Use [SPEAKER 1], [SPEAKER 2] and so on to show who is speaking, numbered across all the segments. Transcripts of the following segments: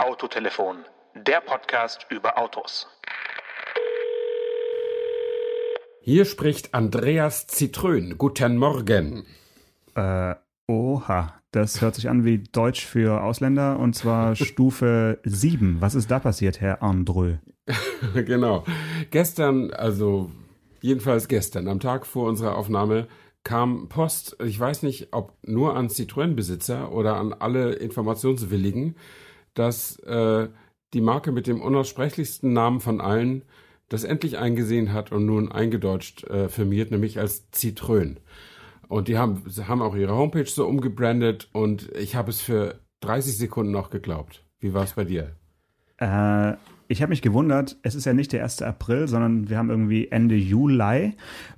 [SPEAKER 1] Autotelefon, der Podcast über Autos.
[SPEAKER 2] Hier spricht Andreas Zitrön. Guten Morgen.
[SPEAKER 3] Äh, oha, das hört sich an wie Deutsch für Ausländer und zwar Stufe 7. Was ist da passiert, Herr Andrö?
[SPEAKER 2] genau. Gestern, also jedenfalls gestern, am Tag vor unserer Aufnahme, kam Post, ich weiß nicht, ob nur an Citroën-Besitzer oder an alle Informationswilligen, dass äh, die Marke mit dem unaussprechlichsten Namen von allen das endlich eingesehen hat und nun eingedeutscht äh, firmiert, nämlich als Citroën. Und die haben, haben auch ihre Homepage so umgebrandet und ich habe es für 30 Sekunden noch geglaubt. Wie war es bei dir?
[SPEAKER 3] Äh, ich habe mich gewundert, es ist ja nicht der 1. April, sondern wir haben irgendwie Ende Juli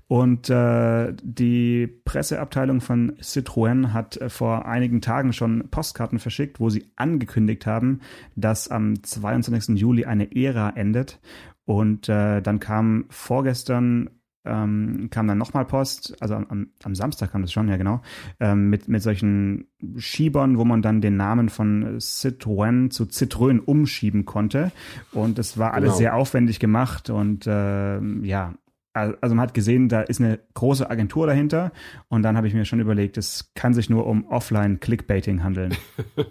[SPEAKER 3] und äh, die Presseabteilung von Citroën hat äh, vor einigen Tagen schon Postkarten verschickt, wo sie angekündigt haben, dass am 22. Juli eine Ära endet. Und äh, dann kam vorgestern ähm, kam dann nochmal Post, also am, am Samstag kam das schon, ja genau, ähm, mit, mit solchen Schiebern, wo man dann den Namen von Citroën zu Citroën umschieben konnte. Und das war alles genau. sehr aufwendig gemacht und äh, ja, also man hat gesehen, da ist eine große Agentur dahinter und dann habe ich mir schon überlegt, es kann sich nur um Offline-Clickbaiting handeln.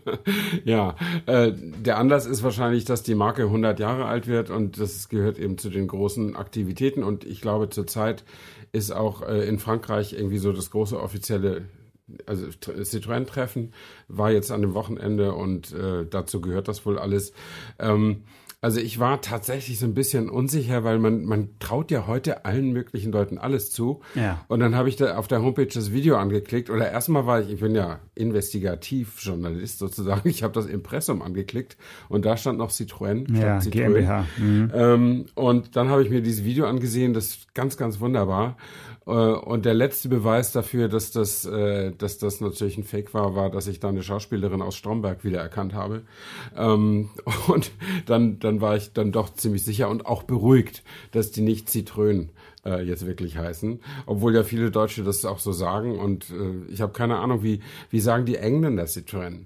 [SPEAKER 2] ja, äh, der Anlass ist wahrscheinlich, dass die Marke 100 Jahre alt wird und das gehört eben zu den großen Aktivitäten und ich glaube zurzeit ist auch äh, in Frankreich irgendwie so das große offizielle also Citroën-Treffen war jetzt an dem Wochenende und äh, dazu gehört das wohl alles. Ähm, also ich war tatsächlich so ein bisschen unsicher, weil man, man traut ja heute allen möglichen Leuten alles zu.
[SPEAKER 3] Ja.
[SPEAKER 2] Und dann habe ich da auf der Homepage das Video angeklickt. Oder erstmal war ich, ich bin ja Investigativjournalist sozusagen. Ich habe das Impressum angeklickt und da stand noch Citroën.
[SPEAKER 3] Ja,
[SPEAKER 2] Citroën.
[SPEAKER 3] GmbH.
[SPEAKER 2] Mhm. Ähm, und dann habe ich mir dieses Video angesehen, das ist ganz, ganz wunderbar. Äh, und der letzte Beweis dafür, dass das, äh, dass das natürlich ein Fake war, war, dass ich da eine Schauspielerin aus Stromberg wiedererkannt habe. Ähm, und dann, dann war ich dann doch ziemlich sicher und auch beruhigt, dass die nicht Zitrön äh, jetzt wirklich heißen, obwohl ja viele Deutsche das auch so sagen. Und äh, ich habe keine Ahnung, wie, wie sagen die Engländer Citroën?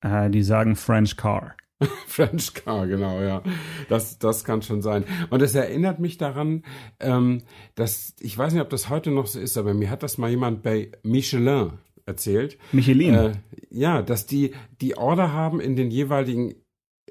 [SPEAKER 3] Äh, die sagen French Car.
[SPEAKER 2] French Car, genau, ja. Das, das kann schon sein. Und es erinnert mich daran, ähm, dass, ich weiß nicht, ob das heute noch so ist, aber mir hat das mal jemand bei Michelin erzählt.
[SPEAKER 3] Michelin? Äh,
[SPEAKER 2] ja, dass die die Order haben in den jeweiligen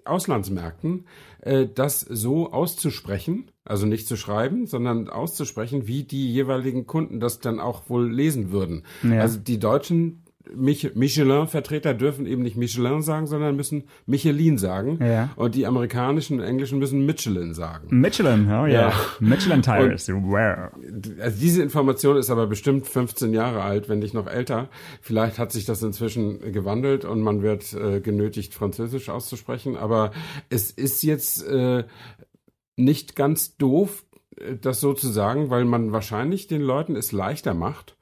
[SPEAKER 2] Auslandsmärkten, äh, das so auszusprechen, also nicht zu schreiben, sondern auszusprechen, wie die jeweiligen Kunden das dann auch wohl lesen würden. Ja. Also die Deutschen Michelin-Vertreter dürfen eben nicht Michelin sagen, sondern müssen Michelin sagen.
[SPEAKER 3] Ja.
[SPEAKER 2] Und die amerikanischen und englischen müssen Michelin sagen.
[SPEAKER 3] Michelin, oh ja. ja. Michelin Tires. Wow.
[SPEAKER 2] Also diese Information ist aber bestimmt 15 Jahre alt, wenn nicht noch älter. Vielleicht hat sich das inzwischen gewandelt und man wird äh, genötigt, Französisch auszusprechen. Aber es ist jetzt äh, nicht ganz doof, äh, das so zu sagen, weil man wahrscheinlich den Leuten es leichter macht,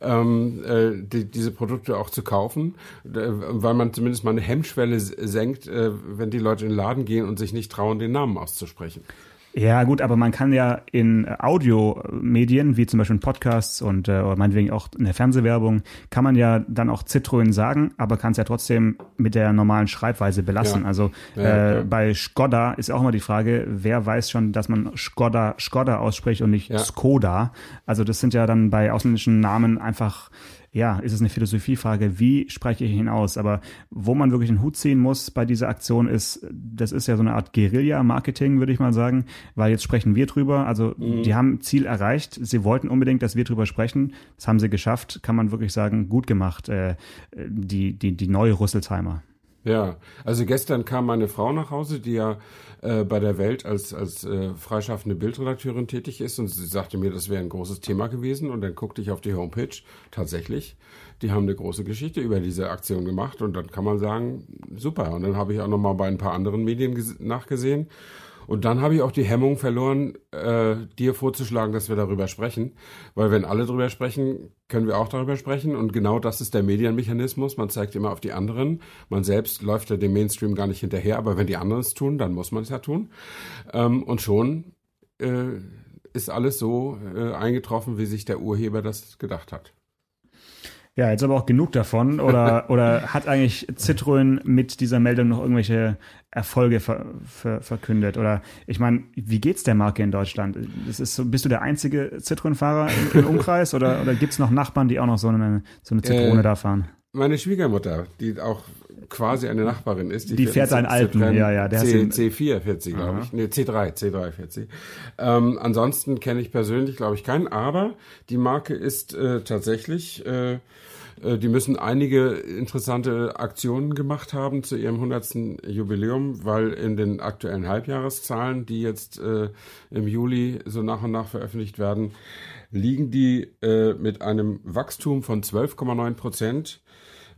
[SPEAKER 2] ähm, äh, die, diese Produkte auch zu kaufen, äh, weil man zumindest mal eine Hemmschwelle senkt, äh, wenn die Leute in den Laden gehen und sich nicht trauen, den Namen auszusprechen.
[SPEAKER 3] Ja, gut, aber man kann ja in Audiomedien, wie zum Beispiel Podcasts und äh, oder meinetwegen auch in der Fernsehwerbung, kann man ja dann auch Citroën sagen, aber kann es ja trotzdem mit der normalen Schreibweise belassen. Ja. Also ja, äh, bei Skoda ist auch immer die Frage, wer weiß schon, dass man Skoda Skoda ausspricht und nicht. Skoda. Also das sind ja dann bei ausländischen Namen einfach ja, ist es eine Philosophiefrage, wie spreche ich ihn aus? Aber wo man wirklich den Hut ziehen muss bei dieser Aktion ist, das ist ja so eine Art Guerilla-Marketing, würde ich mal sagen, weil jetzt sprechen wir drüber. Also mhm. die haben Ziel erreicht. Sie wollten unbedingt, dass wir drüber sprechen. Das haben sie geschafft. Kann man wirklich sagen, gut gemacht, äh, die, die, die neue Rüsselsheimer.
[SPEAKER 2] Ja, also gestern kam meine Frau nach Hause, die ja äh, bei der Welt als, als äh, freischaffende Bildredakteurin tätig ist und sie sagte mir, das wäre ein großes Thema gewesen und dann guckte ich auf die Homepage, tatsächlich, die haben eine große Geschichte über diese Aktion gemacht und dann kann man sagen, super. Und dann habe ich auch nochmal bei ein paar anderen Medien nachgesehen und dann habe ich auch die Hemmung verloren, äh, dir vorzuschlagen, dass wir darüber sprechen. Weil wenn alle darüber sprechen, können wir auch darüber sprechen. Und genau das ist der Medienmechanismus. Man zeigt immer auf die anderen. Man selbst läuft ja dem Mainstream gar nicht hinterher. Aber wenn die anderen es tun, dann muss man es ja tun. Ähm, und schon äh, ist alles so äh, eingetroffen, wie sich der Urheber das gedacht hat.
[SPEAKER 3] Ja, jetzt aber auch genug davon. Oder, oder hat eigentlich Citroën mit dieser Meldung noch irgendwelche Erfolge ver, ver, verkündet? Oder ich meine, wie geht's der Marke in Deutschland? Das ist so, bist du der einzige Citroën-Fahrer im, im, Umkreis oder, oder gibt's noch Nachbarn, die auch noch so eine, so eine Zitrone äh, da fahren?
[SPEAKER 2] Meine Schwiegermutter, die auch quasi eine Nachbarin ist.
[SPEAKER 3] Die, die fährt einen alten, ja, ja.
[SPEAKER 2] Der C, C4 fährt sie, glaube ich. Nee, C3, C3 fährt sie. Ähm, ansonsten kenne ich persönlich, glaube ich, keinen, aber die Marke ist äh, tatsächlich, äh, äh, die müssen einige interessante Aktionen gemacht haben zu ihrem 100. Jubiläum, weil in den aktuellen Halbjahreszahlen, die jetzt äh, im Juli so nach und nach veröffentlicht werden, liegen die äh, mit einem Wachstum von 12,9 Prozent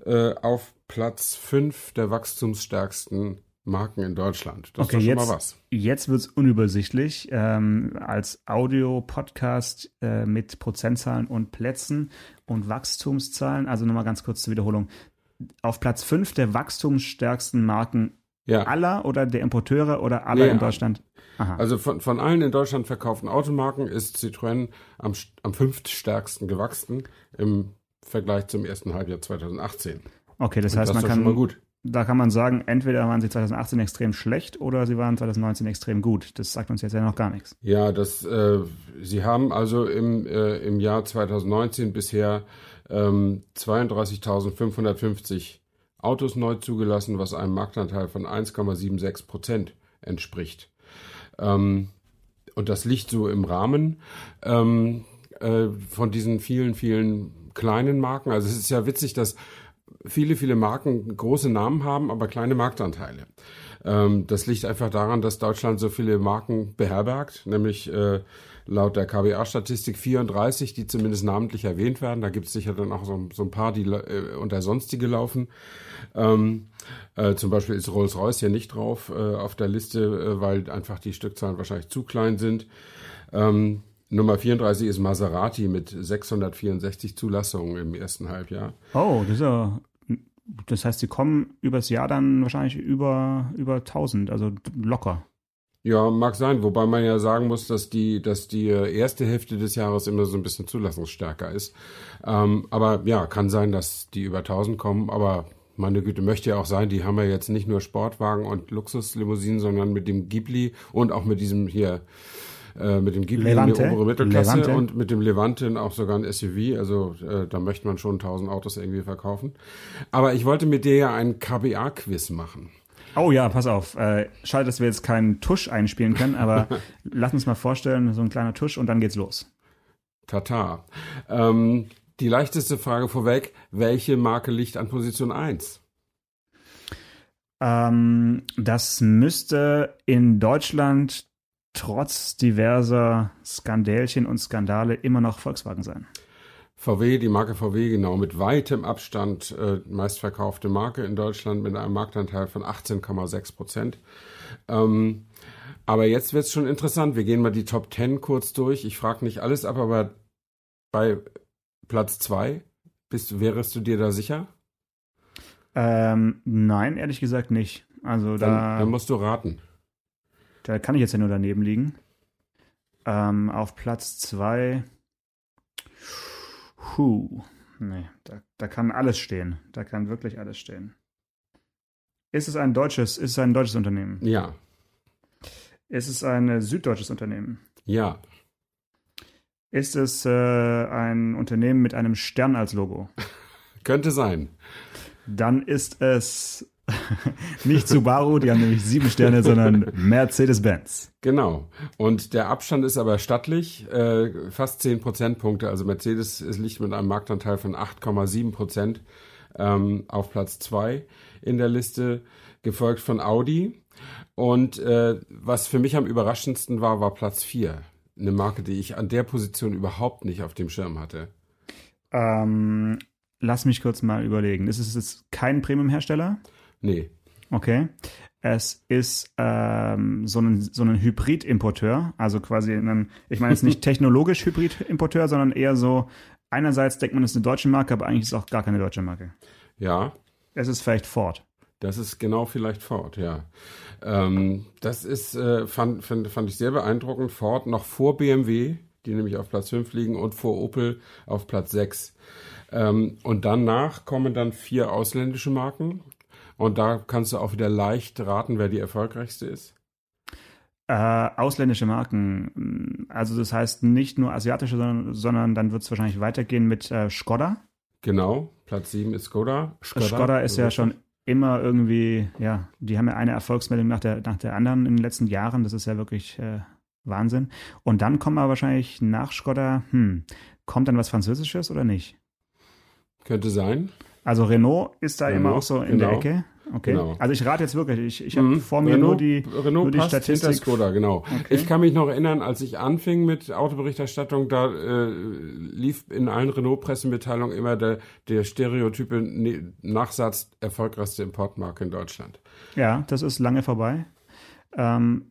[SPEAKER 2] äh, auf Platz 5 der wachstumsstärksten Marken in Deutschland.
[SPEAKER 3] Das okay, ist schon jetzt, mal was. Jetzt wird es unübersichtlich. Ähm, als Audio-Podcast äh, mit Prozentzahlen und Plätzen und Wachstumszahlen. Also nochmal ganz kurz zur Wiederholung. Auf Platz 5 der wachstumsstärksten Marken ja. aller oder der Importeure oder aller ja, in Deutschland?
[SPEAKER 2] Aha. Also von, von allen in Deutschland verkauften Automarken ist Citroën am, am fünftstärksten gewachsen im Vergleich zum ersten Halbjahr 2018.
[SPEAKER 3] Okay, das Und heißt, das man kann gut. Da kann man sagen, entweder waren sie 2018 extrem schlecht oder sie waren 2019 extrem gut. Das sagt uns jetzt ja noch gar nichts.
[SPEAKER 2] Ja, das, äh, sie haben also im, äh, im Jahr 2019 bisher ähm, 32.550 Autos neu zugelassen, was einem Marktanteil von 1,76 Prozent entspricht. Ähm, und das liegt so im Rahmen ähm, äh, von diesen vielen, vielen kleinen Marken. Also es ist ja witzig, dass viele, viele Marken große Namen haben, aber kleine Marktanteile. Ähm, das liegt einfach daran, dass Deutschland so viele Marken beherbergt, nämlich äh, laut der KBA-Statistik 34, die zumindest namentlich erwähnt werden. Da gibt es sicher dann auch so, so ein paar, die äh, unter sonstige laufen. Ähm, äh, zum Beispiel ist Rolls-Royce hier nicht drauf äh, auf der Liste, äh, weil einfach die Stückzahlen wahrscheinlich zu klein sind. Ähm, Nummer 34 ist Maserati mit 664 Zulassungen im ersten Halbjahr.
[SPEAKER 3] Oh, das ist ja das heißt, sie kommen übers Jahr dann wahrscheinlich über, über 1000, also locker.
[SPEAKER 2] Ja, mag sein, wobei man ja sagen muss, dass die, dass die erste Hälfte des Jahres immer so ein bisschen zulassungsstärker ist. Ähm, aber ja, kann sein, dass die über 1000 kommen, aber meine Güte, möchte ja auch sein, die haben ja jetzt nicht nur Sportwagen und Luxuslimousinen, sondern mit dem Ghibli und auch mit diesem hier, äh, mit dem Ghibli
[SPEAKER 3] Levante.
[SPEAKER 2] eine obere Mittelklasse Levante. und mit dem Levante auch sogar ein SUV. Also äh, da möchte man schon 1000 Autos irgendwie verkaufen. Aber ich wollte mit dir ja ein KBA-Quiz machen.
[SPEAKER 3] Oh ja, pass auf. Äh, schade, dass wir jetzt keinen Tusch einspielen können, aber lass uns mal vorstellen, so ein kleiner Tusch und dann geht's los.
[SPEAKER 2] Tata. Ähm, die leichteste Frage vorweg, welche Marke liegt an Position 1?
[SPEAKER 3] Ähm, das müsste in Deutschland trotz diverser Skandälchen und Skandale immer noch Volkswagen sein.
[SPEAKER 2] VW, die Marke VW, genau, mit weitem Abstand äh, meistverkaufte Marke in Deutschland mit einem Marktanteil von 18,6 Prozent. Ähm, aber jetzt wird es schon interessant. Wir gehen mal die Top 10 kurz durch. Ich frage nicht alles ab, aber bei Platz 2, bist, wärest du dir da sicher?
[SPEAKER 3] Ähm, nein, ehrlich gesagt nicht. Also
[SPEAKER 2] dann,
[SPEAKER 3] da.
[SPEAKER 2] Dann musst du raten.
[SPEAKER 3] Da kann ich jetzt ja nur daneben liegen. Ähm, auf Platz 2. Huh. Nee, da, da kann alles stehen. Da kann wirklich alles stehen. Ist es ein deutsches, ist es ein deutsches Unternehmen?
[SPEAKER 2] Ja.
[SPEAKER 3] Ist es ein süddeutsches Unternehmen?
[SPEAKER 2] Ja.
[SPEAKER 3] Ist es äh, ein Unternehmen mit einem Stern als Logo?
[SPEAKER 2] Könnte sein.
[SPEAKER 3] Dann ist es Nicht Subaru, die haben nämlich sieben Sterne, sondern Mercedes-Benz.
[SPEAKER 2] Genau. Und der Abstand ist aber stattlich, äh, fast zehn Prozentpunkte. Also Mercedes es liegt mit einem Marktanteil von 8,7 Prozent ähm, auf Platz zwei in der Liste, gefolgt von Audi. Und äh, was für mich am überraschendsten war, war Platz vier. Eine Marke, die ich an der Position überhaupt nicht auf dem Schirm hatte.
[SPEAKER 3] Ähm, lass mich kurz mal überlegen. Ist es jetzt kein Premium-Hersteller?
[SPEAKER 2] Nee.
[SPEAKER 3] Okay. Es ist ähm, so ein, so ein Hybrid-Importeur, also quasi ein, ich meine jetzt nicht technologisch Hybrid-Importeur, sondern eher so, einerseits denkt man, es ist eine deutsche Marke, aber eigentlich ist es auch gar keine deutsche Marke.
[SPEAKER 2] Ja.
[SPEAKER 3] Es ist vielleicht Ford.
[SPEAKER 2] Das ist genau vielleicht Ford, ja. Ähm, das ist, äh, fand, fand, fand ich sehr beeindruckend. Ford noch vor BMW die nämlich auf Platz 5 liegen, und vor Opel auf Platz 6. Ähm, und danach kommen dann vier ausländische Marken. Und da kannst du auch wieder leicht raten, wer die erfolgreichste ist.
[SPEAKER 3] Äh, ausländische Marken. Also das heißt nicht nur asiatische, sondern, sondern dann wird es wahrscheinlich weitergehen mit äh, Skoda.
[SPEAKER 2] Genau, Platz 7 ist Skoda.
[SPEAKER 3] Skoda, Skoda ist ja schon immer irgendwie, ja, die haben ja eine Erfolgsmeldung nach der, nach der anderen in den letzten Jahren. Das ist ja wirklich äh, Wahnsinn. Und dann kommen wir wahrscheinlich nach Skoda, hm, kommt dann was Französisches oder nicht?
[SPEAKER 2] Könnte sein.
[SPEAKER 3] Also Renault ist da Renault, immer auch so in genau. der Ecke. Okay. Genau. Also ich rate jetzt wirklich, ich, ich habe mhm. vor mir Renault, nur die,
[SPEAKER 2] Renault nur die Statistik. Skoda, genau. Okay. Ich kann mich noch erinnern, als ich anfing mit Autoberichterstattung, da äh, lief in allen Renault-Pressemitteilungen immer der, der stereotype ne-, Nachsatz erfolgreichste Importmarke in Deutschland.
[SPEAKER 3] Ja, das ist lange vorbei. Ähm,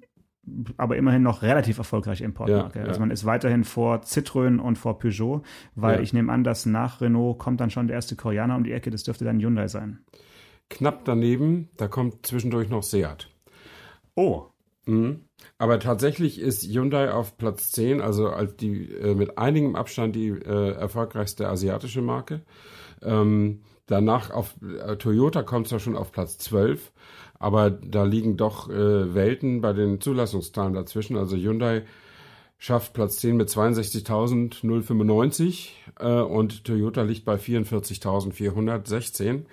[SPEAKER 3] aber immerhin noch relativ erfolgreiche Importmarke. Ja, also man ist weiterhin vor Citroën und vor Peugeot, weil ja. ich nehme an, dass nach Renault kommt dann schon der erste Koreaner um die Ecke, das dürfte dann Hyundai sein.
[SPEAKER 2] Knapp daneben, da kommt zwischendurch noch Seat.
[SPEAKER 3] Oh.
[SPEAKER 2] Mhm. Aber tatsächlich ist Hyundai auf Platz 10, also als die äh, mit einigem Abstand die äh, erfolgreichste asiatische Marke. Ähm, danach auf äh, Toyota kommt es ja schon auf Platz 12, aber da liegen doch äh, Welten bei den Zulassungszahlen dazwischen. Also Hyundai schafft Platz 10 mit 62.095 äh, und Toyota liegt bei 44.416.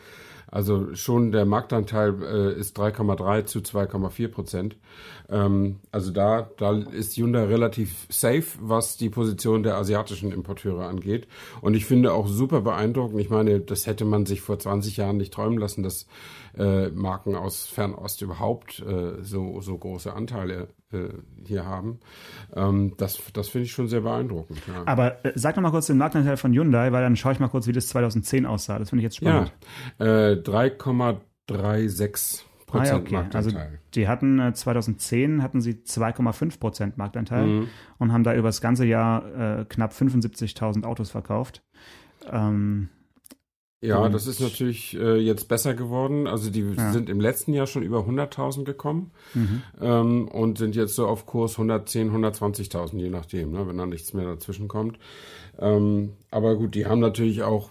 [SPEAKER 2] Also schon der Marktanteil äh, ist 3,3 zu 2,4 Prozent. Ähm, also da, da ist Hyundai relativ safe, was die Position der asiatischen Importeure angeht. Und ich finde auch super beeindruckend. Ich meine, das hätte man sich vor 20 Jahren nicht träumen lassen, dass äh, Marken aus Fernost überhaupt äh, so, so große Anteile äh, hier haben. Ähm, das das finde ich schon sehr beeindruckend. Ja.
[SPEAKER 3] Aber äh, sag noch mal kurz den Marktanteil von Hyundai, weil dann schaue ich mal kurz, wie das 2010 aussah. Das finde ich jetzt spannend.
[SPEAKER 2] Ja, äh, 3,36 Prozent ah, okay.
[SPEAKER 3] Also die hatten äh, 2010 hatten sie 2,5 Prozent Marktanteil mhm. und haben da über das ganze Jahr äh, knapp 75.000 Autos verkauft. Ähm,
[SPEAKER 2] ja, und das ist natürlich äh, jetzt besser geworden. Also die ja. sind im letzten Jahr schon über 100.000 gekommen mhm. ähm, und sind jetzt so auf Kurs 110, 120.000, je nachdem, ne, wenn da nichts mehr dazwischen kommt. Ähm, aber gut, die haben natürlich auch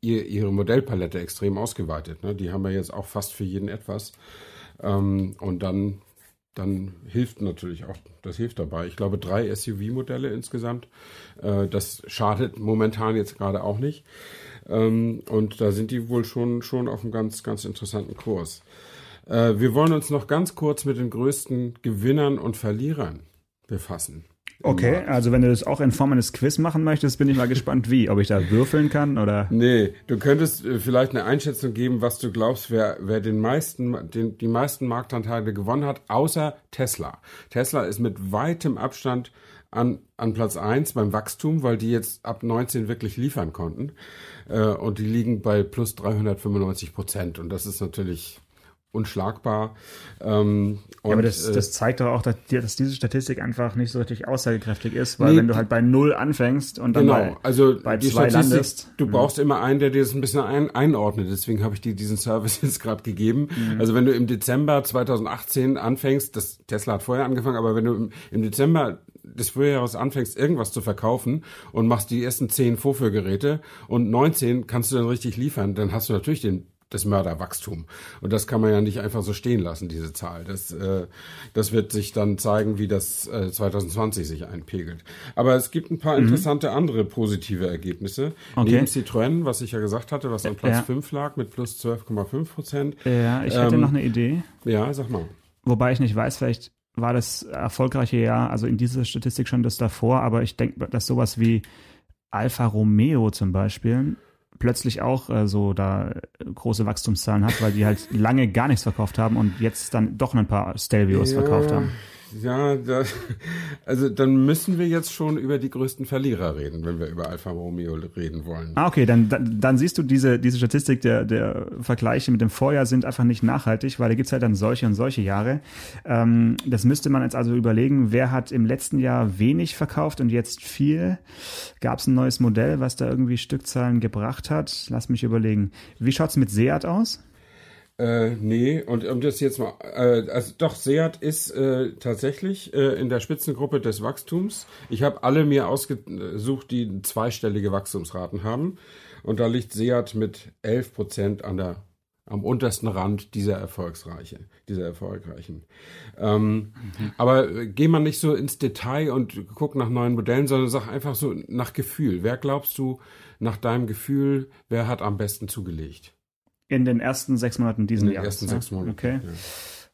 [SPEAKER 2] ihr, ihre Modellpalette extrem ausgeweitet. Ne? Die haben ja jetzt auch fast für jeden etwas. Ähm, und dann, dann hilft natürlich auch, das hilft dabei. Ich glaube, drei SUV-Modelle insgesamt. Äh, das schadet momentan jetzt gerade auch nicht. Ähm, und da sind die wohl schon, schon auf einem ganz, ganz interessanten Kurs. Äh, wir wollen uns noch ganz kurz mit den größten Gewinnern und Verlierern befassen.
[SPEAKER 3] Okay, also wenn du das auch in Form eines Quiz machen möchtest, bin ich mal gespannt, wie. Ob ich da würfeln kann oder.
[SPEAKER 2] Nee, du könntest äh, vielleicht eine Einschätzung geben, was du glaubst, wer, wer den meisten, den, die meisten Marktanteile gewonnen hat, außer Tesla. Tesla ist mit weitem Abstand an, an Platz 1 beim Wachstum, weil die jetzt ab 19 wirklich liefern konnten. Äh, und die liegen bei plus 395 Prozent. Und das ist natürlich unschlagbar.
[SPEAKER 3] Ähm, ja, aber das, äh, das zeigt doch auch, dass, dass, diese Statistik einfach nicht so richtig aussagekräftig ist, weil nee, wenn du halt bei null anfängst und dann genau, bei,
[SPEAKER 2] also bei die zwei Statistik, landest. Du mhm. brauchst immer einen, der dir das ein bisschen ein, einordnet. Deswegen habe ich dir diesen Service jetzt gerade gegeben. Mhm. Also wenn du im Dezember 2018 anfängst, das Tesla hat vorher angefangen, aber wenn du im, im Dezember des Vorjahres anfängst, irgendwas zu verkaufen und machst die ersten zehn Vorführgeräte und 19 kannst du dann richtig liefern, dann hast du natürlich den das Mörderwachstum. Und das kann man ja nicht einfach so stehen lassen, diese Zahl. Das, äh, das wird sich dann zeigen, wie das äh, 2020 sich einpegelt. Aber es gibt ein paar mhm. interessante andere positive Ergebnisse. Okay. Neben Citroën, was ich ja gesagt hatte, was an Platz ja. 5 lag mit plus 12,5 Prozent.
[SPEAKER 3] Ja, ich hätte ähm, noch eine Idee.
[SPEAKER 2] Ja, sag mal.
[SPEAKER 3] Wobei ich nicht weiß, vielleicht war das erfolgreiche Jahr, also in dieser Statistik schon das davor, aber ich denke, dass sowas wie Alfa Romeo zum Beispiel plötzlich auch äh, so da große Wachstumszahlen hat, weil die halt lange gar nichts verkauft haben und jetzt dann doch ein paar Stelvios ja, verkauft haben.
[SPEAKER 2] Ja, da, also dann müssen wir jetzt schon über die größten Verlierer reden, wenn wir über Alfa Romeo reden wollen.
[SPEAKER 3] Ah, okay, dann, dann, dann siehst du diese, diese Statistik der, der Vergleiche mit dem Vorjahr sind einfach nicht nachhaltig, weil da gibt's halt dann solche und solche Jahre. Ähm, das müsste man jetzt also überlegen, wer hat im letzten Jahr wenig verkauft und jetzt viel? Gab's ein neues Modell, was da irgendwie Stückzahlen gebracht hat? Lass mich überlegen. Wie schaut's mit Seat aus?
[SPEAKER 2] Äh, nee, und um das jetzt mal, äh, also doch, Seat ist äh, tatsächlich äh, in der Spitzengruppe des Wachstums. Ich habe alle mir ausgesucht, die zweistellige Wachstumsraten haben. Und da liegt Seat mit 11 Prozent an der, am untersten Rand dieser Erfolgsreiche, dieser Erfolgreichen. Ähm, mhm. Aber äh, geh mal nicht so ins Detail und guck nach neuen Modellen, sondern sag einfach so nach Gefühl. Wer glaubst du, nach deinem Gefühl, wer hat am besten zugelegt?
[SPEAKER 3] In den ersten sechs Monaten diesen Jahres.
[SPEAKER 2] In den ersten
[SPEAKER 3] ne?
[SPEAKER 2] sechs Monaten.
[SPEAKER 3] Okay. Ja.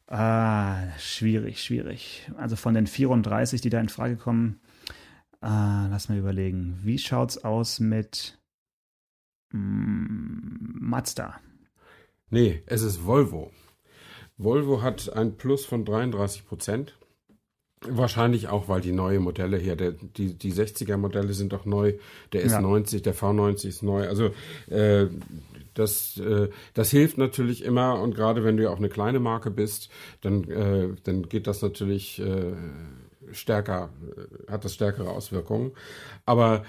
[SPEAKER 3] Ah, schwierig, schwierig. Also von den 34, die da in Frage kommen, ah, lass mal überlegen. Wie schaut's aus mit mm, Mazda?
[SPEAKER 2] Nee, es ist Volvo. Volvo hat ein Plus von 33 Prozent. Wahrscheinlich auch, weil die neue Modelle hier, der, die, die 60er Modelle sind doch neu, der S90, ja. der V90 ist neu. Also äh, das, äh, das hilft natürlich immer und gerade wenn du ja auch eine kleine Marke bist, dann, äh, dann geht das natürlich äh, stärker, äh, hat das stärkere Auswirkungen. Aber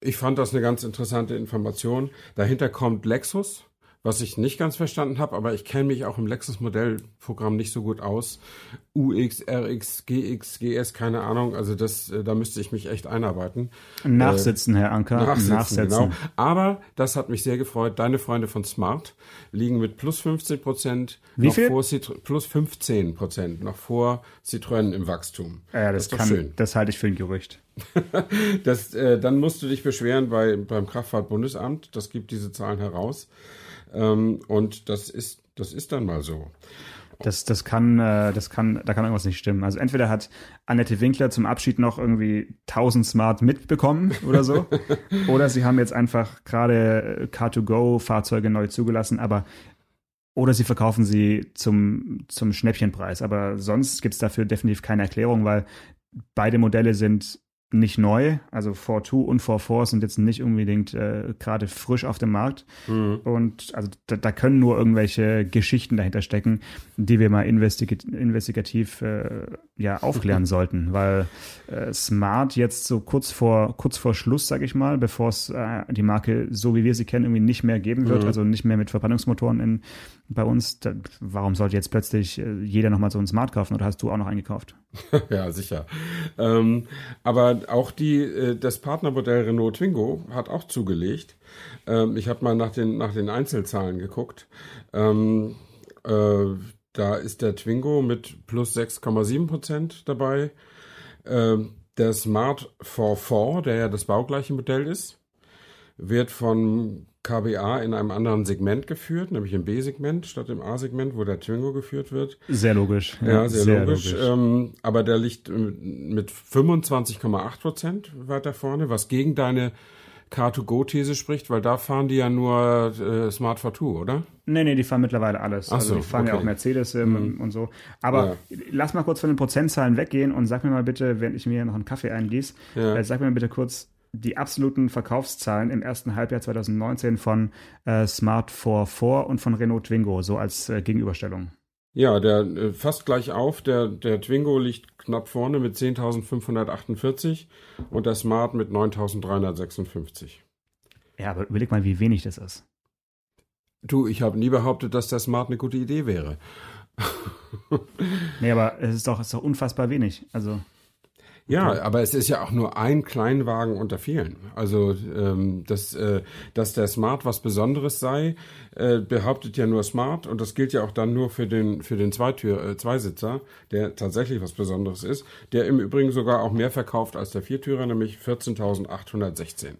[SPEAKER 2] ich fand das eine ganz interessante Information. Dahinter kommt Lexus was ich nicht ganz verstanden habe, aber ich kenne mich auch im Lexus-Modellprogramm nicht so gut aus. UX, RX, GX, GS, keine Ahnung. Also das, äh, da müsste ich mich echt einarbeiten.
[SPEAKER 3] Nachsitzen, äh, Herr Anker.
[SPEAKER 2] Nachsitzen, Nachsitzen, genau. Aber das hat mich sehr gefreut. Deine Freunde von Smart liegen mit plus 15 Prozent.
[SPEAKER 3] Wie viel?
[SPEAKER 2] Vor plus 15 Prozent noch vor Citroën im Wachstum.
[SPEAKER 3] Ja, das, das ist kann, schön. Das halte ich für ein Gerücht.
[SPEAKER 2] das, äh, dann musst du dich beschweren bei, beim Kraftfahrtbundesamt. Das gibt diese Zahlen heraus. Ähm, und das ist, das ist dann mal so.
[SPEAKER 3] Das, das kann, äh, das kann, da kann irgendwas nicht stimmen. Also entweder hat Annette Winkler zum Abschied noch irgendwie 1000 Smart mitbekommen oder so, oder sie haben jetzt einfach gerade Car2Go-Fahrzeuge neu zugelassen, aber oder sie verkaufen sie zum, zum Schnäppchenpreis. Aber sonst gibt es dafür definitiv keine Erklärung, weil beide Modelle sind nicht neu. Also 4.2 und 4.4 sind jetzt nicht unbedingt äh, gerade frisch auf dem Markt. Mhm. Und also da, da, können nur irgendwelche Geschichten dahinter stecken, die wir mal investigat investigativ äh, ja, aufklären sollten. Weil äh, Smart jetzt so kurz vor, kurz vor Schluss, sage ich mal, bevor es äh, die Marke, so wie wir sie kennen, irgendwie nicht mehr geben wird, mhm. also nicht mehr mit Verbrennungsmotoren in, bei uns, da, warum sollte jetzt plötzlich äh, jeder nochmal so einen Smart kaufen oder hast du auch noch eingekauft?
[SPEAKER 2] ja, sicher. Ähm, aber auch die, äh, das Partnermodell Renault Twingo hat auch zugelegt. Ähm, ich habe mal nach den, nach den Einzelzahlen geguckt. Ähm, äh, da ist der Twingo mit plus 6,7 Prozent dabei. Ähm, der Smart 44, der ja das baugleiche Modell ist, wird von KBA in einem anderen Segment geführt, nämlich im B-Segment statt im A-Segment, wo der Twingo geführt wird.
[SPEAKER 3] Sehr logisch.
[SPEAKER 2] Ja, sehr, sehr, logisch. logisch. Ähm, aber der liegt mit 25,8 Prozent weiter vorne, was gegen deine Car2Go-These spricht, weil da fahren die ja nur äh, Smart For2, oder?
[SPEAKER 3] Nee, nee, die fahren mittlerweile alles.
[SPEAKER 2] Ach also
[SPEAKER 3] die fahren okay. ja auch Mercedes ähm, mhm. und so. Aber ja. lass mal kurz von den Prozentzahlen weggehen und sag mir mal bitte, während ich mir hier noch einen Kaffee eingieße, ja. äh, sag mir mal bitte kurz, die absoluten Verkaufszahlen im ersten Halbjahr 2019 von äh, Smart 44 und von Renault Twingo, so als äh, Gegenüberstellung.
[SPEAKER 2] Ja, der äh, fast gleich auf. Der, der Twingo liegt knapp vorne mit 10.548 und der Smart mit 9.356.
[SPEAKER 3] Ja, aber überleg mal, wie wenig das ist.
[SPEAKER 2] Du, ich habe nie behauptet, dass der Smart eine gute Idee wäre.
[SPEAKER 3] nee, aber es ist doch, es ist doch unfassbar wenig. Also.
[SPEAKER 2] Ja, okay. aber es ist ja auch nur ein Kleinwagen unter vielen. Also, ähm, dass, äh, dass der Smart was Besonderes sei, äh, behauptet ja nur Smart und das gilt ja auch dann nur für den, für den Zweitür, äh, Zweisitzer, der tatsächlich was Besonderes ist, der im Übrigen sogar auch mehr verkauft als der Viertürer, nämlich 14.816.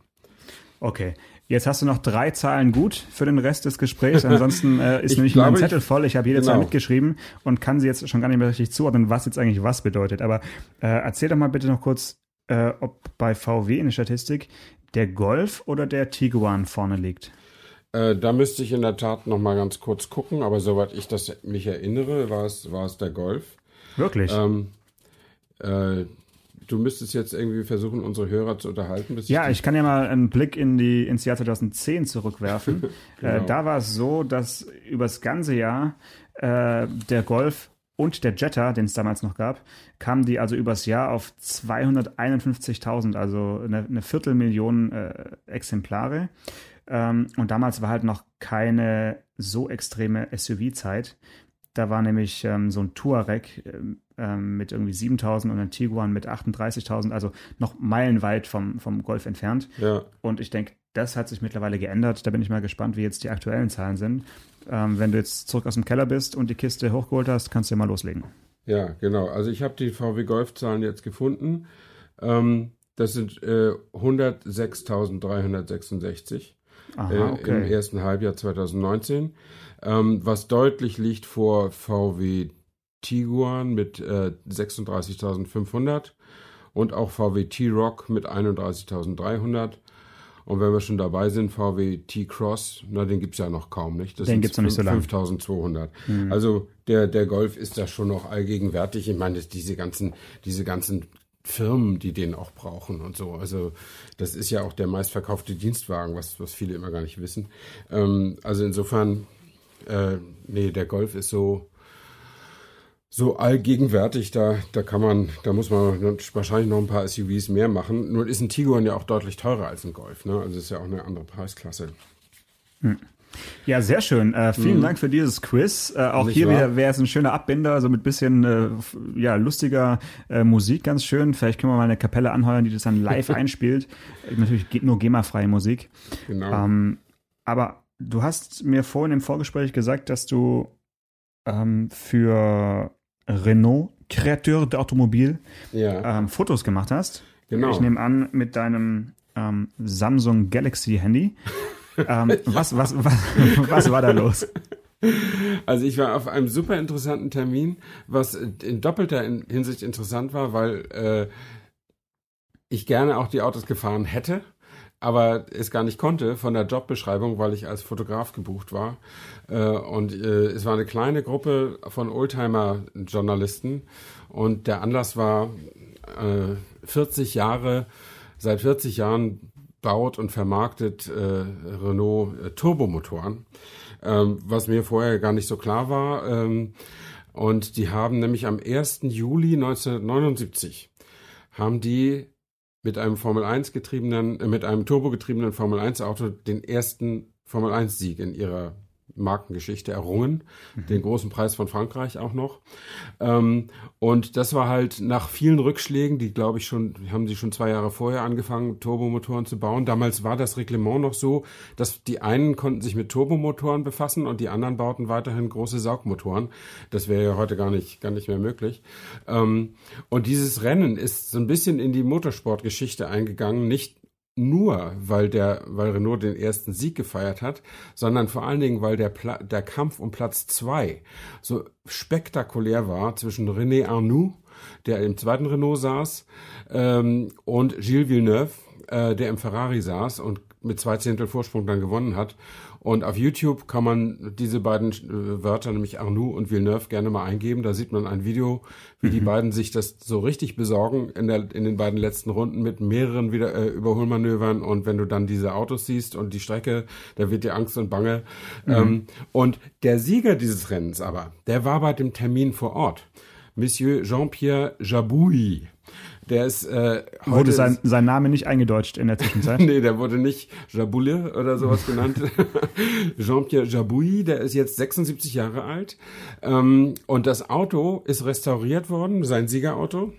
[SPEAKER 3] Okay, Jetzt hast du noch drei Zahlen gut für den Rest des Gesprächs. Ansonsten äh, ist nämlich mein Zettel voll. Ich habe jede genau. Zahl mitgeschrieben und kann sie jetzt schon gar nicht mehr richtig zuordnen, was jetzt eigentlich was bedeutet. Aber äh, erzähl doch mal bitte noch kurz, äh, ob bei VW in der Statistik der Golf oder der Tiguan vorne liegt.
[SPEAKER 2] Äh, da müsste ich in der Tat noch mal ganz kurz gucken, aber soweit ich das mich erinnere, war es, war es der Golf.
[SPEAKER 3] Wirklich?
[SPEAKER 2] Ähm, äh, du müsstest jetzt irgendwie versuchen, unsere Hörer zu unterhalten.
[SPEAKER 3] ja, ich, ich kann ja mal einen Blick in die, ins Jahr 2010 zurückwerfen. genau. äh, da war es so, dass übers ganze Jahr äh, der Golf und der Jetta, den es damals noch gab, kamen die also übers Jahr auf 251.000, also eine, eine Viertelmillion äh, Exemplare. Ähm, und damals war halt noch keine so extreme SUV-Zeit. Da war nämlich ähm, so ein Touareg ähm, mit irgendwie 7000 und ein Tiguan mit 38.000, also noch meilenweit vom, vom Golf entfernt.
[SPEAKER 2] Ja.
[SPEAKER 3] Und ich denke, das hat sich mittlerweile geändert. Da bin ich mal gespannt, wie jetzt die aktuellen Zahlen sind. Ähm, wenn du jetzt zurück aus dem Keller bist und die Kiste hochgeholt hast, kannst du ja mal loslegen.
[SPEAKER 2] Ja, genau. Also ich habe die VW Golf-Zahlen jetzt gefunden. Ähm, das sind äh, 106.366 äh, okay. im ersten Halbjahr 2019, ähm, was deutlich liegt vor VW Tiguan mit äh, 36.500 und auch VW T-Rock mit 31.300 und wenn wir schon dabei sind, VW T-Cross, na, den gibt es ja noch kaum, nicht?
[SPEAKER 3] Das den gibt es noch nicht so lange.
[SPEAKER 2] 5200. Mhm. Also der, der Golf ist da schon noch allgegenwärtig. Ich meine, diese ganzen, diese ganzen Firmen, die den auch brauchen und so. Also das ist ja auch der meistverkaufte Dienstwagen, was, was viele immer gar nicht wissen. Ähm, also insofern, äh, nee, der Golf ist so, so allgegenwärtig, da, da kann man, da muss man wahrscheinlich noch ein paar SUVs mehr machen. Nur ist ein Tiguan ja auch deutlich teurer als ein Golf, ne? Also ist ja auch eine andere Preisklasse.
[SPEAKER 3] Hm. Ja, sehr schön. Äh, vielen hm. Dank für dieses Quiz. Äh, auch Nicht hier wäre es ein schöner Abbinder, also mit bisschen äh, ja, lustiger äh, Musik, ganz schön. Vielleicht können wir mal eine Kapelle anheuern, die das dann live einspielt. Natürlich geht nur GEMA-freie Musik.
[SPEAKER 2] Genau.
[SPEAKER 3] Ähm, aber du hast mir vorhin im Vorgespräch gesagt, dass du ähm, für Renault, Kreateur d'Automobil,
[SPEAKER 2] ja.
[SPEAKER 3] ähm, Fotos gemacht hast.
[SPEAKER 2] Genau.
[SPEAKER 3] Ich nehme an, mit deinem ähm, Samsung Galaxy Handy. ähm, was, was, was, was war da los?
[SPEAKER 2] Also ich war auf einem super interessanten Termin, was in doppelter Hinsicht interessant war, weil äh, ich gerne auch die Autos gefahren hätte aber es gar nicht konnte von der Jobbeschreibung, weil ich als Fotograf gebucht war. Äh, und äh, es war eine kleine Gruppe von Oldtimer-Journalisten und der Anlass war 40 äh, Jahre, seit 40 Jahren baut und vermarktet Renault Turbomotoren, ähm, was mir vorher gar nicht so klar war. Ähm, und die haben nämlich am 1. Juli 1979 haben die mit einem Formel 1 getriebenen, äh, mit einem turbogetriebenen Formel 1 Auto den ersten Formel 1 Sieg in ihrer Markengeschichte errungen, mhm. den großen Preis von Frankreich auch noch. Ähm, und das war halt nach vielen Rückschlägen, die glaube ich schon, haben sie schon zwei Jahre vorher angefangen, Turbomotoren zu bauen. Damals war das Reglement noch so, dass die einen konnten sich mit Turbomotoren befassen und die anderen bauten weiterhin große Saugmotoren. Das wäre ja heute gar nicht, gar nicht mehr möglich. Ähm, und dieses Rennen ist so ein bisschen in die Motorsportgeschichte eingegangen, nicht nur, weil der, weil Renault den ersten Sieg gefeiert hat, sondern vor allen Dingen, weil der, Pla der Kampf um Platz zwei so spektakulär war zwischen René Arnoux, der im zweiten Renault saß, ähm, und Gilles Villeneuve, äh, der im Ferrari saß und mit zwei Zehntel Vorsprung dann gewonnen hat. Und auf YouTube kann man diese beiden äh, Wörter, nämlich Arnoux und Villeneuve, gerne mal eingeben. Da sieht man ein Video, wie mhm. die beiden sich das so richtig besorgen in, der, in den beiden letzten Runden mit mehreren wieder äh, Überholmanövern. Und wenn du dann diese Autos siehst und die Strecke, da wird dir Angst und Bange. Mhm. Ähm, und der Sieger dieses Rennens aber, der war bei dem Termin vor Ort. Monsieur Jean-Pierre Jabouille. Der ist äh,
[SPEAKER 3] Wurde sein, sein Name nicht eingedeutscht in der Zwischenzeit?
[SPEAKER 2] nee, der wurde nicht Jaboule oder sowas genannt. Jean-Pierre Jabouille, der ist jetzt 76 Jahre alt. Ähm, und das Auto ist restauriert worden, sein Siegerauto.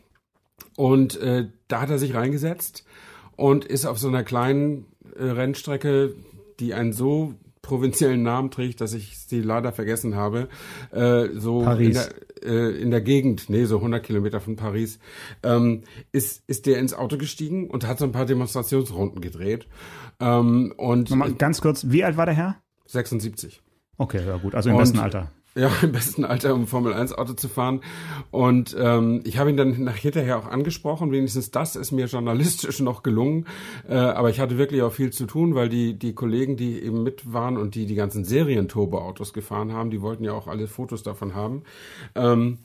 [SPEAKER 2] Und äh, da hat er sich reingesetzt und ist auf so einer kleinen äh, Rennstrecke, die einen so provinziellen Namen trägt, dass ich sie leider vergessen habe. Äh, so
[SPEAKER 3] Paris.
[SPEAKER 2] In der, äh, in der Gegend, nee, so 100 Kilometer von Paris, ähm, ist, ist der ins Auto gestiegen und hat so ein paar Demonstrationsrunden gedreht. Ähm, und
[SPEAKER 3] Nochmal ganz kurz, wie alt war der Herr?
[SPEAKER 2] 76.
[SPEAKER 3] Okay, ja gut, also im und, besten Alter.
[SPEAKER 2] Ja, im besten Alter, um Formel 1 Auto zu fahren. Und ähm, ich habe ihn dann nach hinterher auch angesprochen. Wenigstens das ist mir journalistisch noch gelungen. Äh, aber ich hatte wirklich auch viel zu tun, weil die, die Kollegen, die eben mit waren und die die ganzen Serien-Turbo-Autos gefahren haben, die wollten ja auch alle Fotos davon haben. Ähm,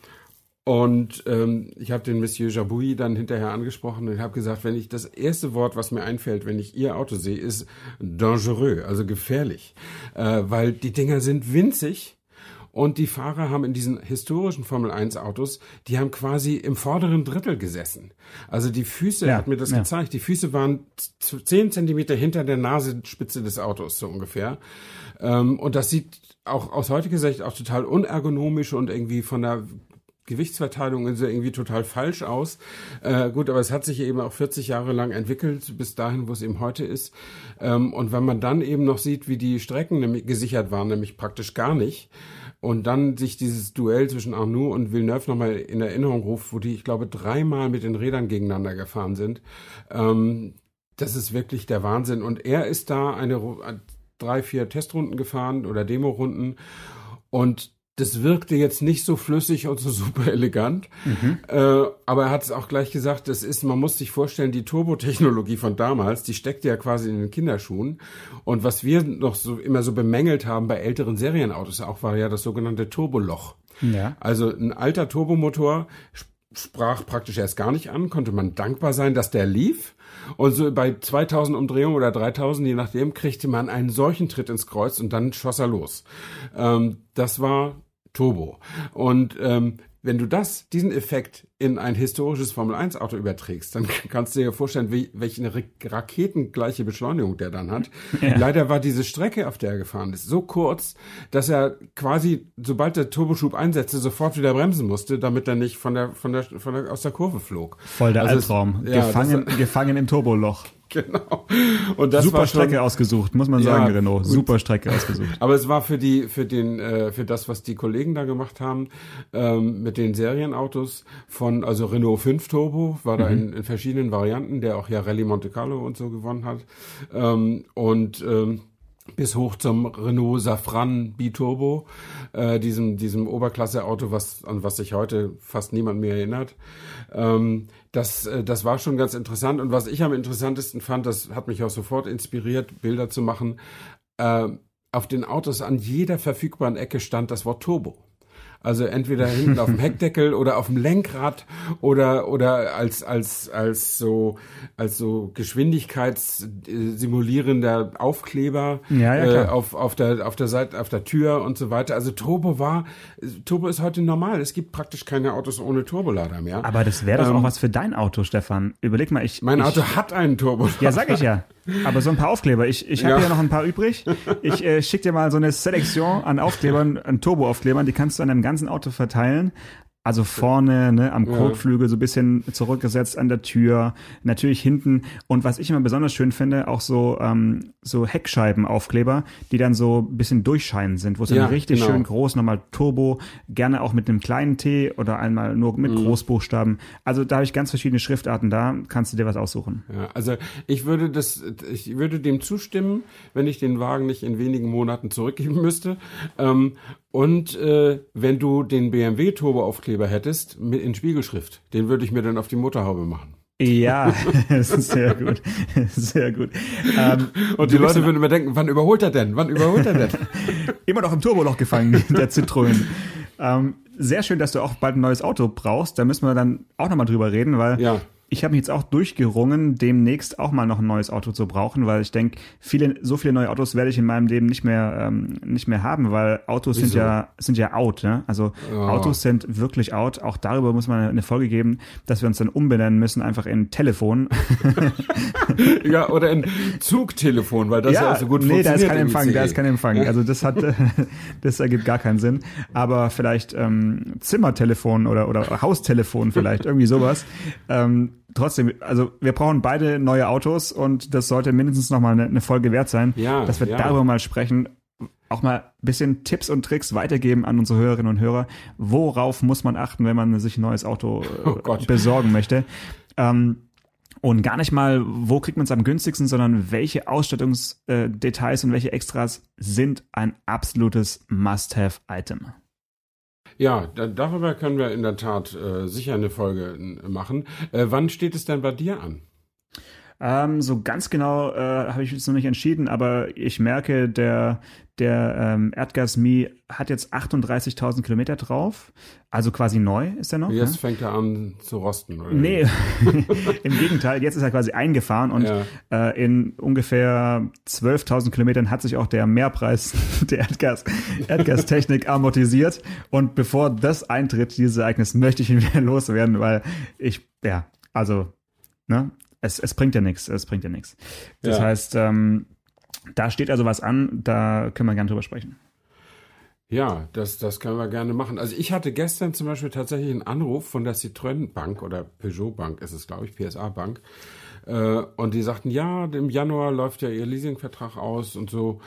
[SPEAKER 2] und ähm, ich habe den Monsieur Jabouille dann hinterher angesprochen und habe gesagt, wenn ich das erste Wort, was mir einfällt, wenn ich Ihr Auto sehe, ist dangereux, also gefährlich, äh, weil die Dinger sind winzig Und die Fahrer haben in diesen historischen Formel 1 Autos, die haben quasi im vorderen Drittel gesessen. Also die Füße, er hat mir das ja. gezeigt, die Füße waren zehn Zentimeter hinter der Nasenspitze des Autos, so ungefähr. Ähm, und das sieht auch aus heutiger Sicht auch total unergonomisch und irgendwie von der Gewichtsverteilung ist irgendwie total falsch aus. Äh, gut, aber es hat sich eben auch 40 Jahre lang entwickelt, bis dahin, wo es eben heute ist. Ähm, und wenn man dann eben noch sieht, wie die Strecken nämlich gesichert waren, nämlich praktisch gar nicht, und dann sich dieses Duell zwischen Arnoux und Villeneuve nochmal in Erinnerung ruft, wo die, ich glaube, dreimal mit den Rädern gegeneinander gefahren sind, ähm, das ist wirklich der Wahnsinn. Und er ist da eine drei, vier Testrunden gefahren oder Demorunden und das wirkte jetzt nicht so flüssig und so super elegant. Mhm. Äh, aber er hat es auch gleich gesagt, das ist, man muss sich vorstellen, die Turbotechnologie von damals, die steckte ja quasi in den Kinderschuhen. Und was wir noch so immer so bemängelt haben bei älteren Serienautos auch, war ja das sogenannte Turboloch. Ja. Also ein alter Turbomotor sprach praktisch erst gar nicht an, konnte man dankbar sein, dass der lief. Und so bei 2000 Umdrehungen oder 3000, je nachdem, kriegte man einen solchen Tritt ins Kreuz und dann schoss er los. Ähm, das war Turbo. Und ähm, wenn du das, diesen Effekt in ein historisches Formel-1-Auto überträgst, dann kannst du dir vorstellen, wie, welche eine raketengleiche Beschleunigung der dann hat. Ja. Leider war diese Strecke, auf der er gefahren ist, so kurz, dass er quasi, sobald der Turboschub einsetzte, sofort wieder bremsen musste, damit er nicht von der, von der, von der, aus der Kurve flog.
[SPEAKER 3] Voll der also Albtraum. Es, ja, gefangen, das, gefangen im Turboloch.
[SPEAKER 2] Genau.
[SPEAKER 3] Und das Super war schon, Strecke ausgesucht, muss man sagen, ja, Renault. Gut. Super Strecke ausgesucht.
[SPEAKER 2] Aber es war für die, für den, äh, für das, was die Kollegen da gemacht haben, ähm, mit den Serienautos von, also Renault 5 Turbo, war mhm. da in, in, verschiedenen Varianten, der auch ja Rallye Monte Carlo und so gewonnen hat. Ähm, und ähm, bis hoch zum Renault Safran Biturbo, äh, diesem, diesem Oberklasse-Auto, was, an was sich heute fast niemand mehr erinnert. Ähm, das, äh, das war schon ganz interessant. Und was ich am interessantesten fand, das hat mich auch sofort inspiriert, Bilder zu machen. Äh, auf den Autos an jeder verfügbaren Ecke stand das Wort Turbo. Also entweder hinten auf dem Heckdeckel oder auf dem Lenkrad oder oder als als als so als so Geschwindigkeitssimulierender Aufkleber
[SPEAKER 3] ja, ja,
[SPEAKER 2] äh, auf auf der auf der Seite auf der Tür und so weiter. Also Turbo war Turbo ist heute normal. Es gibt praktisch keine Autos ohne Turbolader mehr.
[SPEAKER 3] Aber das wäre doch ähm, auch was für dein Auto, Stefan. Überleg mal, ich
[SPEAKER 2] mein
[SPEAKER 3] ich,
[SPEAKER 2] Auto hat einen Turbolader.
[SPEAKER 3] Ja, sag ich ja. Aber so ein paar Aufkleber. Ich, ich habe ja. hier noch ein paar übrig. Ich äh, schicke dir mal so eine Selektion an Aufklebern, an Turbo-Aufklebern. Die kannst du an deinem ganzen Auto verteilen. Also vorne ne, am Kotflügel so ein bisschen zurückgesetzt an der Tür, natürlich hinten. Und was ich immer besonders schön finde, auch so, ähm, so Heckscheibenaufkleber, die dann so ein bisschen durchscheinend sind, wo es ja, dann richtig genau. schön groß, nochmal Turbo, gerne auch mit einem kleinen T oder einmal nur mit mhm. Großbuchstaben. Also da habe ich ganz verschiedene Schriftarten da, kannst du dir was aussuchen.
[SPEAKER 2] Ja, also ich würde das, ich würde dem zustimmen, wenn ich den Wagen nicht in wenigen Monaten zurückgeben müsste. Ähm, und äh, wenn du den BMW Turboaufkleber hättest mit in Spiegelschrift, den würde ich mir dann auf die Motorhaube machen.
[SPEAKER 3] Ja, sehr gut. Sehr gut.
[SPEAKER 2] Ähm, und die Leute würden immer denken, wann überholt er denn? Wann überholt er denn?
[SPEAKER 3] immer noch im Turboloch gefangen, der Citroën. Ähm, sehr schön, dass du auch bald ein neues Auto brauchst. Da müssen wir dann auch nochmal drüber reden, weil ja ich habe mich jetzt auch durchgerungen, demnächst auch mal noch ein neues Auto zu brauchen, weil ich denke, viele, so viele neue Autos werde ich in meinem Leben nicht mehr, ähm, nicht mehr haben, weil Autos Wieso? sind ja, sind ja out. Ne? Also oh. Autos sind wirklich out. Auch darüber muss man eine Folge geben, dass wir uns dann umbenennen müssen, einfach in Telefon.
[SPEAKER 2] ja, oder in Zugtelefon, weil das ja, ja so gut nee, funktioniert.
[SPEAKER 3] Nee, da ist kein Empfang, da ist kein Empfang. Also das hat, das ergibt gar keinen Sinn. Aber vielleicht ähm, Zimmertelefon oder, oder Haustelefon vielleicht, irgendwie sowas. Ähm, trotzdem, also wir brauchen beide neue Autos und das sollte mindestens noch mal eine, eine Folge wert sein, ja, dass wir ja. darüber mal sprechen, auch mal ein bisschen Tipps und Tricks weitergeben an unsere Hörerinnen und Hörer. Worauf muss man achten, wenn man sich ein neues Auto oh besorgen möchte? Ähm, und gar nicht mal, wo kriegt man es am günstigsten, sondern welche Ausstattungsdetails und welche Extras sind ein absolutes Must-Have-Item.
[SPEAKER 2] Ja, da, darüber können wir in der Tat äh, sicher eine Folge machen. Äh, wann steht es denn bei dir an?
[SPEAKER 3] Ähm, so ganz genau äh, habe ich jetzt noch nicht entschieden, aber ich merke, der, der ähm, Erdgas-Mi hat jetzt 38.000 Kilometer drauf. Also quasi neu ist er noch.
[SPEAKER 2] Jetzt
[SPEAKER 3] ne?
[SPEAKER 2] fängt er an zu rosten. Oder?
[SPEAKER 3] Nee, im Gegenteil, jetzt ist er quasi eingefahren und
[SPEAKER 2] Ja.
[SPEAKER 3] äh, in ungefähr 12.000 Kilometern hat sich auch der Mehrpreis der Erdgas, Erdgastechnik amortisiert. Und bevor das eintritt, dieses Ereignis, möchte ich ihn wieder loswerden, weil ich, ja, also, ne, es, es bringt ja nichts, es bringt ja nichts. Das
[SPEAKER 2] Ja.
[SPEAKER 3] heißt, ähm, da steht also was an, da können wir gerne drüber sprechen.
[SPEAKER 2] Ja, das, das können wir gerne machen. Also ich hatte gestern zum Beispiel tatsächlich einen Anruf von der Citroën Bank oder Peugeot Bank ist es, glaube ich, PSA Bank. Äh, und die sagten, ja, im Januar läuft ja ihr Leasingvertrag aus und so.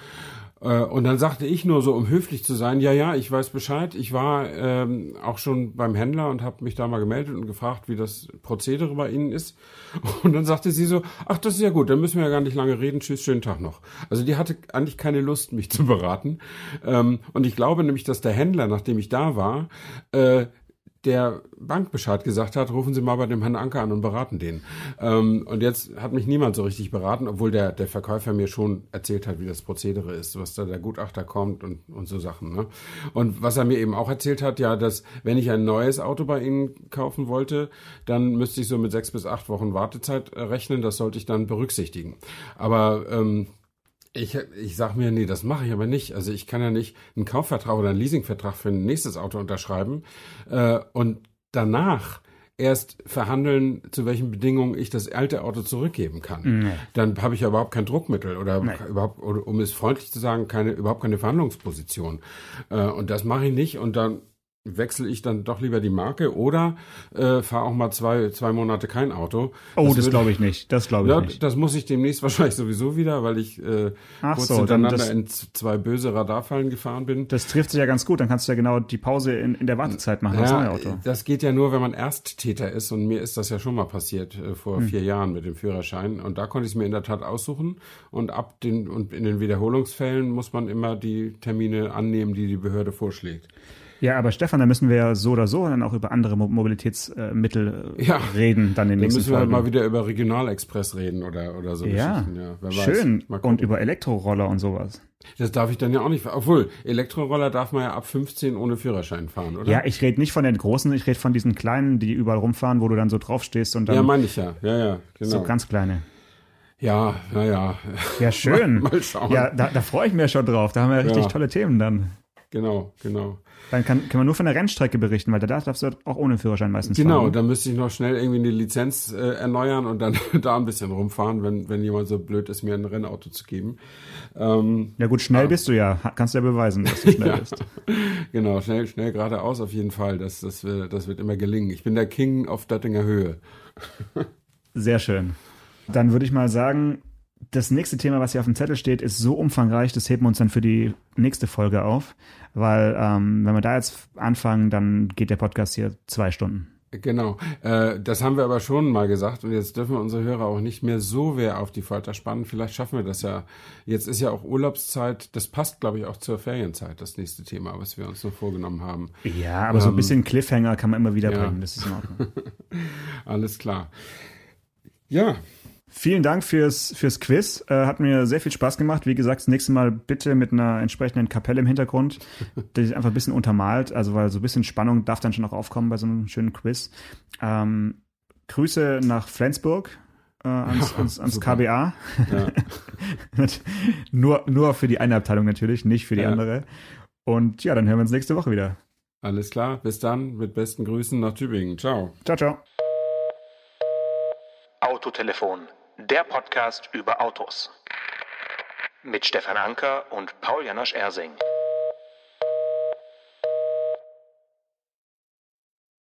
[SPEAKER 2] Äh, und dann sagte ich nur so, um höflich zu sein, ja, ja, ich weiß Bescheid. Ich war ähm, auch schon beim Händler und habe mich da mal gemeldet und gefragt, wie das Prozedere bei Ihnen ist. Und dann sagte sie so, ach, das ist ja gut, dann müssen wir ja gar nicht lange reden. Tschüss, schönen Tag noch. Also die hatte eigentlich keine Lust, mich zu beraten. Ähm, und ich glaube nämlich, dass der Händler, nachdem ich da war, äh, der Bank Bescheid gesagt hat, rufen Sie mal bei dem Herrn Anker an und beraten den. Ähm, und jetzt hat mich niemand so richtig beraten, obwohl der, der Verkäufer mir schon erzählt hat, wie das Prozedere ist, was da der Gutachter kommt und, und so Sachen. Ne? Und was er mir eben auch erzählt hat, ja, dass wenn ich ein neues Auto bei Ihnen kaufen wollte, dann müsste ich so mit sechs bis acht Wochen Wartezeit äh, rechnen. Das sollte ich dann berücksichtigen. Aber ähm, ich, ich sag mir, nee, das mache ich aber nicht. Also ich kann ja nicht einen Kaufvertrag oder einen Leasingvertrag für ein nächstes Auto unterschreiben äh, und danach erst verhandeln, zu welchen Bedingungen ich das alte Auto zurückgeben kann. Dann habe ich ja überhaupt kein Druckmittel oder überhaupt, oder, um es freundlich zu sagen, keine, überhaupt keine Verhandlungsposition. Äh, und das mache ich nicht und dann wechsle ich dann doch lieber die Marke oder äh, fahre auch mal zwei, zwei Monate kein Auto.
[SPEAKER 3] Oh, das,
[SPEAKER 2] wird-
[SPEAKER 3] glaube ich nicht. Das glaube ich
[SPEAKER 2] ja,
[SPEAKER 3] nicht.
[SPEAKER 2] das muss ich demnächst wahrscheinlich sowieso wieder, weil ich äh,
[SPEAKER 3] Ach
[SPEAKER 2] kurz
[SPEAKER 3] so,
[SPEAKER 2] hintereinander
[SPEAKER 3] das-
[SPEAKER 2] in zwei böse Radarfallen gefahren bin.
[SPEAKER 3] Das trifft sich ja ganz gut. Dann kannst du ja genau die Pause in, in der Wartezeit machen, das
[SPEAKER 2] Ja,
[SPEAKER 3] Auto.
[SPEAKER 2] das geht ja nur, wenn man Ersttäter ist und mir ist das ja schon mal passiert äh, vor
[SPEAKER 3] Hm.
[SPEAKER 2] vier Jahren mit dem Führerschein und da konnte ich es mir in der Tat aussuchen und ab den und in den Wiederholungsfällen muss man immer die Termine annehmen, die die Behörde vorschlägt.
[SPEAKER 3] Ja, aber Stefan, da müssen wir ja so oder so dann auch über andere Mo Mobilitätsmittel äh,
[SPEAKER 2] Ja.
[SPEAKER 3] reden, dann in den
[SPEAKER 2] Dann
[SPEAKER 3] nächsten
[SPEAKER 2] müssen wir halt mal wieder über Regionalexpress reden oder oder so
[SPEAKER 3] ja.
[SPEAKER 2] Ja,
[SPEAKER 3] schön. Und über Elektroroller und sowas.
[SPEAKER 2] das darf ich dann ja auch nicht. Obwohl Elektroroller darf man ja ab 15 ohne Führerschein fahren, oder?
[SPEAKER 3] Ja, ich rede nicht von den großen, ich rede von diesen kleinen, die überall rumfahren, wo du dann so draufstehst und dann
[SPEAKER 2] Ja, meine ich ja. Ja, ja, genau.
[SPEAKER 3] so ganz kleine.
[SPEAKER 2] ja, naja.
[SPEAKER 3] Ja, schön.
[SPEAKER 2] Mal, mal schauen.
[SPEAKER 3] Ja, da, da freue ich mich ja schon drauf. Da haben wir richtig
[SPEAKER 2] Ja.
[SPEAKER 3] tolle Themen dann.
[SPEAKER 2] Genau, genau.
[SPEAKER 3] Dann kann, kann man nur von der Rennstrecke berichten, weil da darfst du auch ohne Führerschein meistens
[SPEAKER 2] Genau,
[SPEAKER 3] fahren.
[SPEAKER 2] dann müsste ich noch schnell irgendwie eine Lizenz äh, erneuern und dann da ein bisschen rumfahren, wenn, wenn jemand so blöd ist, mir ein Rennauto zu geben. Ähm,
[SPEAKER 3] Ja gut, schnell bist du ja. Kannst du ja beweisen, dass du schnell
[SPEAKER 2] Ja.
[SPEAKER 3] bist.
[SPEAKER 2] genau, schnell, schnell geradeaus auf jeden Fall. Das, das, wird- das wird immer gelingen. Ich bin der King auf Döttinger Höhe.
[SPEAKER 3] Sehr schön. Dann würde ich mal sagen, das nächste Thema, was hier auf dem Zettel steht, ist so umfangreich, das heben wir uns dann für die nächste Folge auf. Weil ähm, wenn wir da jetzt anfangen, dann geht der Podcast hier zwei Stunden.
[SPEAKER 2] Genau, äh, das haben wir aber schon mal gesagt und jetzt dürfen wir unsere Hörer auch nicht mehr so wer auf die Folter spannen. Vielleicht schaffen wir das ja. Jetzt ist ja auch Urlaubszeit, das passt, glaube ich, auch zur Ferienzeit, das nächste Thema, was wir uns noch vorgenommen haben.
[SPEAKER 3] Ja, aber so ein bisschen Cliffhanger kann man immer wieder
[SPEAKER 2] Ähm, ja.
[SPEAKER 3] bringen. Das ist in Ordnung.
[SPEAKER 2] Alles klar. Ja,
[SPEAKER 3] Vielen Dank fürs, fürs Quiz. Äh, hat mir sehr viel Spaß gemacht. Wie gesagt, das nächste Mal bitte mit einer entsprechenden Kapelle im Hintergrund, die ist einfach ein bisschen untermalt. Also, weil so ein bisschen Spannung darf dann schon auch aufkommen bei so einem schönen Quiz. Ähm, Grüße nach Flensburg. Äh, ans, ans, ans
[SPEAKER 2] super.
[SPEAKER 3] KBA.
[SPEAKER 2] ja.
[SPEAKER 3] nur, nur für die eine Abteilung natürlich, nicht für die
[SPEAKER 2] Ja.
[SPEAKER 3] andere. Und ja, dann hören wir uns nächste Woche wieder.
[SPEAKER 2] alles klar. Bis dann. Mit besten Grüßen nach Tübingen. Ciao.
[SPEAKER 3] Ciao, ciao.
[SPEAKER 1] Autotelefon, der Podcast über Autos. Mit Stefan Anker und Paul Janosch Ersing.